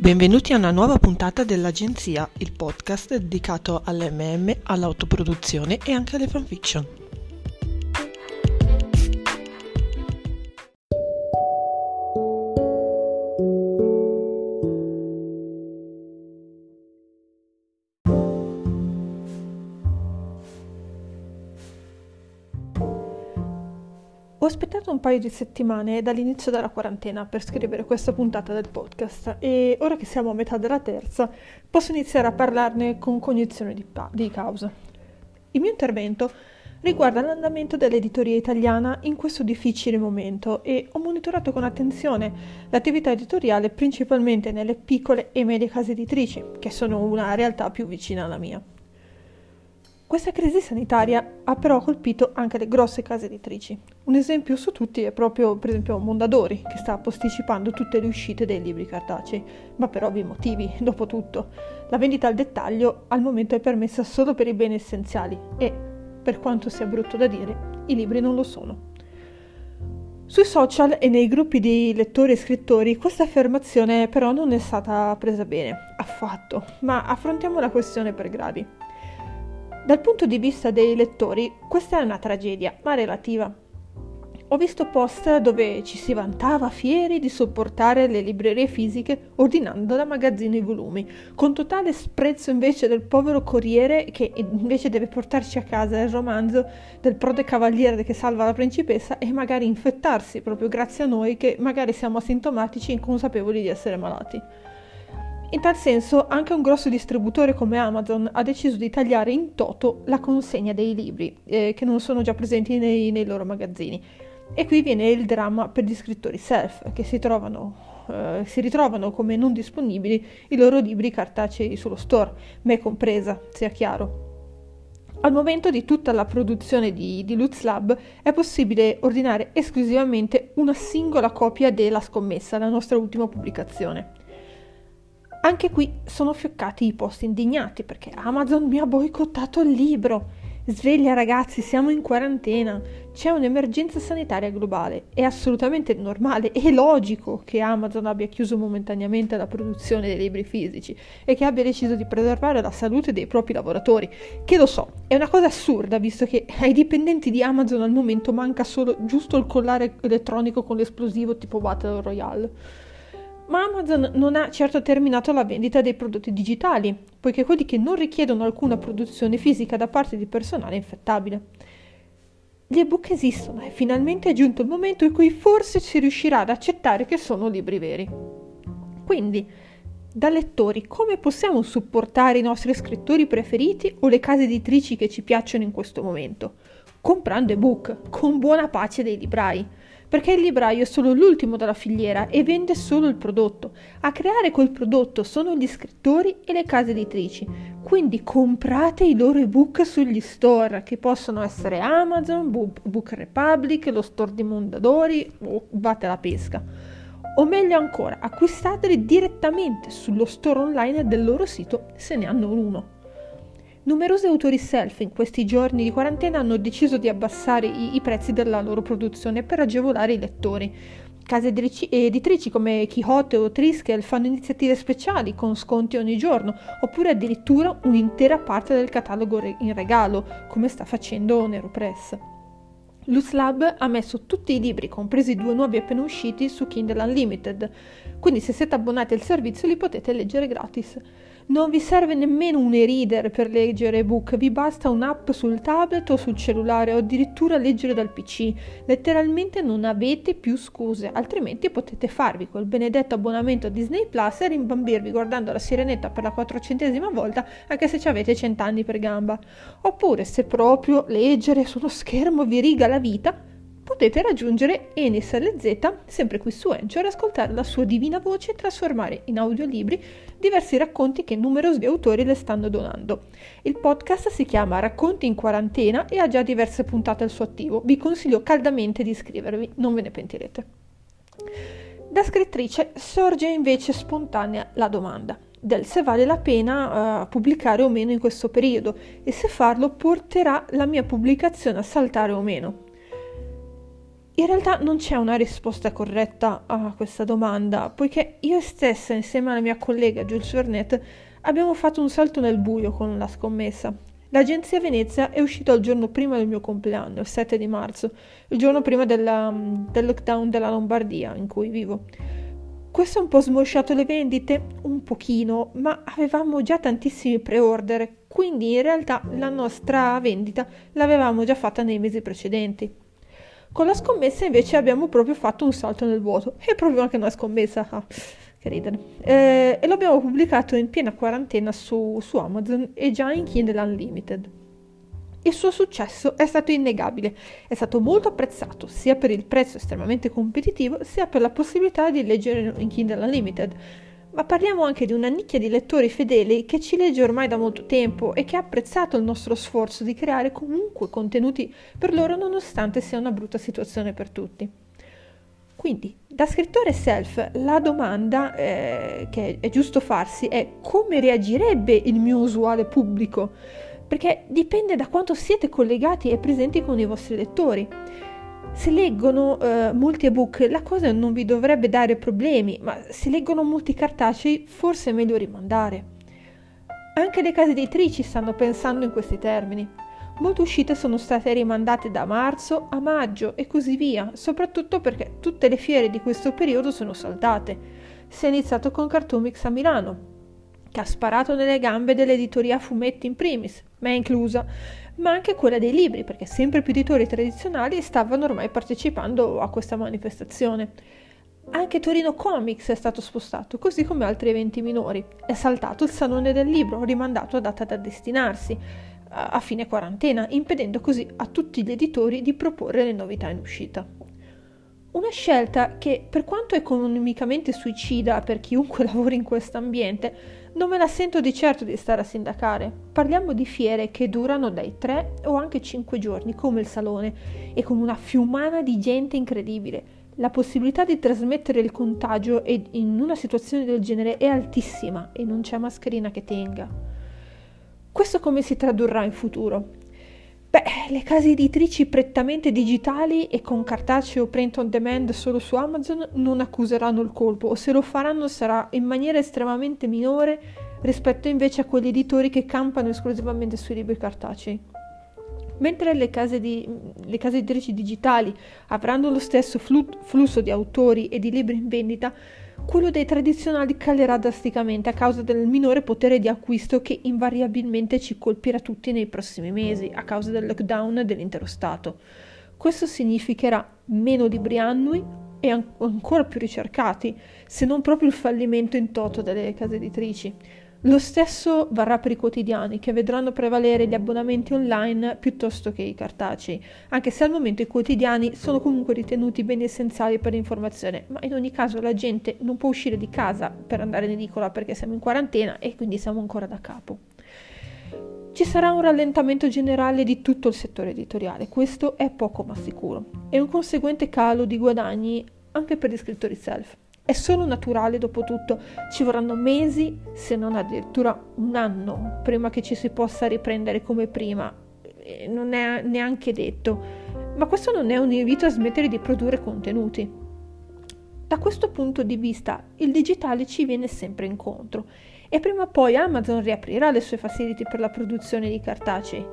Benvenuti a una nuova puntata dell'Agenzia, il podcast dedicato all'MM, all'autoproduzione e anche alle fanfiction. Aspettato un paio di settimane dall'inizio della quarantena per scrivere questa puntata del podcast e ora che siamo a metà della terza posso iniziare a parlarne con cognizione di, pa- di causa. Il mio intervento riguarda l'andamento dell'editoria italiana in questo difficile momento e ho monitorato con attenzione l'attività editoriale principalmente nelle piccole e medie case editrici, che sono una realtà più vicina alla mia. Questa crisi sanitaria ha però colpito anche le grosse case editrici. Un esempio su tutti è proprio, per esempio, Mondadori, che sta posticipando tutte le uscite dei libri cartacei, ma per ovvi motivi, dopo tutto. La vendita al dettaglio al momento è permessa solo per i beni essenziali e, per quanto sia brutto da dire, i libri non lo sono. Sui social e nei gruppi di lettori e scrittori questa affermazione però non è stata presa bene, affatto, ma affrontiamo la questione per gradi. Dal punto di vista dei lettori, questa è una tragedia, ma relativa. Ho visto post dove ci si vantava fieri di sopportare le librerie fisiche ordinando da magazzino i volumi, con totale sprezzo invece del povero corriere che invece deve portarci a casa il romanzo del prode cavaliere che salva la principessa e magari infettarsi proprio grazie a noi che magari siamo asintomatici e inconsapevoli di essere malati. In tal senso, anche un grosso distributore come Amazon ha deciso di tagliare in toto la consegna dei libri eh, che non sono già presenti nei, nei, loro magazzini. E qui viene il dramma per gli scrittori self, che si, trovano, eh, si ritrovano come non disponibili i loro libri cartacei sullo store, me compresa, sia chiaro. Al momento di tutta la produzione di, di Lutz Lab è possibile ordinare esclusivamente una singola copia della scommessa, la nostra ultima pubblicazione. Anche qui sono fioccati i post indignati perché Amazon mi ha boicottato il libro. Sveglia ragazzi, siamo in quarantena, c'è un'emergenza sanitaria globale. È assolutamente normale e logico che Amazon abbia chiuso momentaneamente la produzione dei libri fisici e che abbia deciso di preservare la salute dei propri lavoratori. Che lo so, è una cosa assurda visto che ai dipendenti di Amazon al momento manca solo giusto il collare elettronico con l'esplosivo tipo Battle Royale. Ma Amazon non ha certo terminato la vendita dei prodotti digitali, poiché quelli che non richiedono alcuna produzione fisica da parte di personale infettabile. Gli ebook esistono e finalmente è giunto il momento in cui forse si riuscirà ad accettare che sono libri veri. Quindi, da lettori, come possiamo supportare i nostri scrittori preferiti o le case editrici che ci piacciono in questo momento? Comprando ebook, con buona pace dei librai perché il libraio è solo l'ultimo della filiera e vende solo il prodotto. A creare quel prodotto sono gli scrittori e le case editrici. Quindi comprate i loro ebook sugli store, che possono essere Amazon, Book Republic, lo store di Mondadori o Vate la pesca. O meglio ancora, acquistateli direttamente sullo store online del loro sito se ne hanno uno. Numerosi autori self in questi giorni di quarantena hanno deciso di abbassare i, i prezzi della loro produzione per agevolare i lettori. Case editrici come Quixote o Triskel fanno iniziative speciali con sconti ogni giorno, oppure addirittura un'intera parte del catalogo in regalo, come sta facendo Nero Press. Lab ha messo tutti i libri, compresi i due nuovi appena usciti, su Kindle Unlimited, quindi se siete abbonati al servizio li potete leggere gratis. Non vi serve nemmeno un e-reader per leggere ebook, vi basta un'app sul tablet o sul cellulare o addirittura leggere dal PC. Letteralmente non avete più scuse, altrimenti potete farvi quel benedetto abbonamento a Disney Plus e rimbambirvi guardando la sirenetta per la quattrocentesima volta anche se ci avete cent'anni per gamba. Oppure se proprio leggere sullo schermo vi riga la vita, potete raggiungere Enis LZ sempre qui su Anchor e ascoltare la sua divina voce e trasformare in audiolibri diversi racconti che numerosi autori le stanno donando. Il podcast si chiama Racconti in quarantena e ha già diverse puntate al suo attivo. Vi consiglio caldamente di iscrivervi, non ve ne pentirete. Da scrittrice sorge invece spontanea la domanda del se vale la pena uh, pubblicare o meno in questo periodo e se farlo porterà la mia pubblicazione a saltare o meno. In realtà non c'è una risposta corretta a questa domanda, poiché io stessa, insieme alla mia collega Jules Vernet, abbiamo fatto un salto nel buio con la scommessa. L'agenzia Venezia è uscita il giorno prima del mio compleanno, il 7 di marzo, il giorno prima della, del lockdown della Lombardia in cui vivo. Questo ha un po' smosciato le vendite, un pochino, ma avevamo già tantissimi pre-order, quindi in realtà la nostra vendita l'avevamo già fatta nei mesi precedenti. Con la scommessa invece abbiamo proprio fatto un salto nel vuoto, è proprio anche una scommessa. Ah che ridere. Eh, e l'abbiamo pubblicato in piena quarantena su, su Amazon e già in Kindle Unlimited. Il suo successo è stato innegabile, è stato molto apprezzato sia per il prezzo estremamente competitivo sia per la possibilità di leggere in Kindle Unlimited. Ma parliamo anche di una nicchia di lettori fedeli che ci legge ormai da molto tempo e che ha apprezzato il nostro sforzo di creare comunque contenuti per loro nonostante sia una brutta situazione per tutti. Quindi, da scrittore self, la domanda eh, che è giusto farsi è come reagirebbe il mio usuale pubblico? Perché dipende da quanto siete collegati e presenti con i vostri lettori. Se leggono eh, molti ebook, la cosa non vi dovrebbe dare problemi, ma se leggono molti cartacei, forse è meglio rimandare. Anche le case editrici stanno pensando in questi termini. Molte uscite sono state rimandate da marzo a maggio e così via, soprattutto perché tutte le fiere di questo periodo sono saltate. Si è iniziato con Cartoomix a Milano, che ha sparato nelle gambe dell'editoria fumetti in primis, me inclusa, ma anche quella dei libri, perché sempre più editori tradizionali stavano ormai partecipando a questa manifestazione. Anche Torino Comics è stato spostato, così come altri eventi minori. È saltato il Salone del Libro, rimandato a data da destinarsi a fine quarantena, impedendo così a tutti gli editori di proporre le novità in uscita. Una scelta che, per quanto economicamente suicida per chiunque lavori in questo ambiente, non me la sento di certo di stare a sindacare. Parliamo di fiere che durano dai 3 o anche 5 giorni, come il salone, e con una fiumana di gente incredibile. La possibilità di trasmettere il contagio in una situazione del genere è altissima e non c'è mascherina che tenga. Questo come si tradurrà in futuro? Beh, le case editrici prettamente digitali e con cartaceo print on demand solo su Amazon non accuseranno il colpo, o se lo faranno sarà in maniera estremamente minore rispetto invece a quegli editori che campano esclusivamente sui libri cartacei. Mentre le case, di, le case editrici digitali avranno lo stesso flu- flusso di autori e di libri in vendita, quello dei tradizionali calerà drasticamente a causa del minore potere di acquisto che invariabilmente ci colpirà tutti nei prossimi mesi a causa del lockdown dell'intero Stato. Questo significherà meno libri annui e an- ancora più ricercati, se non proprio il fallimento in toto delle case editrici. Lo stesso varrà per i quotidiani, che vedranno prevalere gli abbonamenti online piuttosto che i cartacei, anche se al momento i quotidiani sono comunque ritenuti beni essenziali per l'informazione, ma in ogni caso la gente non può uscire di casa per andare in edicola perché siamo in quarantena e quindi siamo ancora da capo. Ci sarà un rallentamento generale di tutto il settore editoriale, questo è poco ma sicuro, e un conseguente calo di guadagni anche per gli scrittori self. È solo naturale, dopo tutto, ci vorranno mesi, se non addirittura un anno, prima che ci si possa riprendere come prima. Non è neanche detto. Ma questo non è un invito a smettere di produrre contenuti. Da questo punto di vista, il digitale ci viene sempre incontro e prima o poi Amazon riaprirà le sue facility per la produzione di cartacei.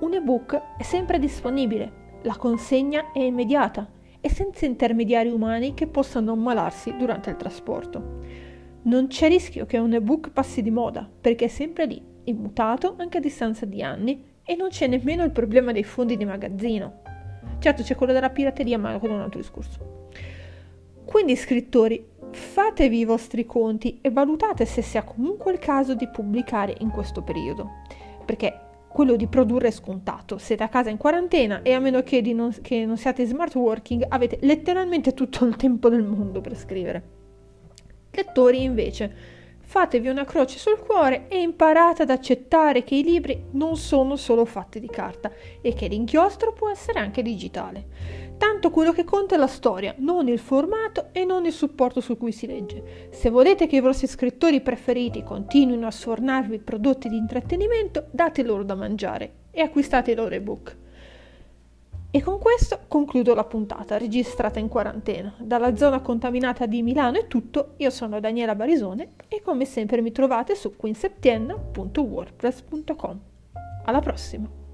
Un ebook è sempre disponibile, la consegna è immediata e senza intermediari umani che possano ammalarsi durante il trasporto. Non c'è rischio che un ebook passi di moda, perché è sempre lì, immutato anche a distanza di anni, e non c'è nemmeno il problema dei fondi di magazzino. Certo c'è quello della pirateria, ma è un altro discorso. Quindi scrittori, fatevi i vostri conti e valutate se sia comunque il caso di pubblicare in questo periodo, perché quello di produrre scontato. Siete a casa in quarantena e a meno che, non, che non siate smart working avete letteralmente tutto il tempo del mondo per scrivere. Lettori invece, fatevi una croce sul cuore e imparate ad accettare che i libri non sono solo fatti di carta e che l'inchiostro può essere anche digitale. Tanto quello che conta è la storia, non il formato e non il supporto su cui si legge. Se volete che i vostri scrittori preferiti continuino a sfornarvi prodotti di intrattenimento, date loro da mangiare e acquistate i loro ebook. E con questo concludo la puntata registrata in quarantena. Dalla zona contaminata di Milano è tutto, io sono Daniela Barisone e come sempre mi trovate su queenseptienna.wordpress.com. Alla prossima!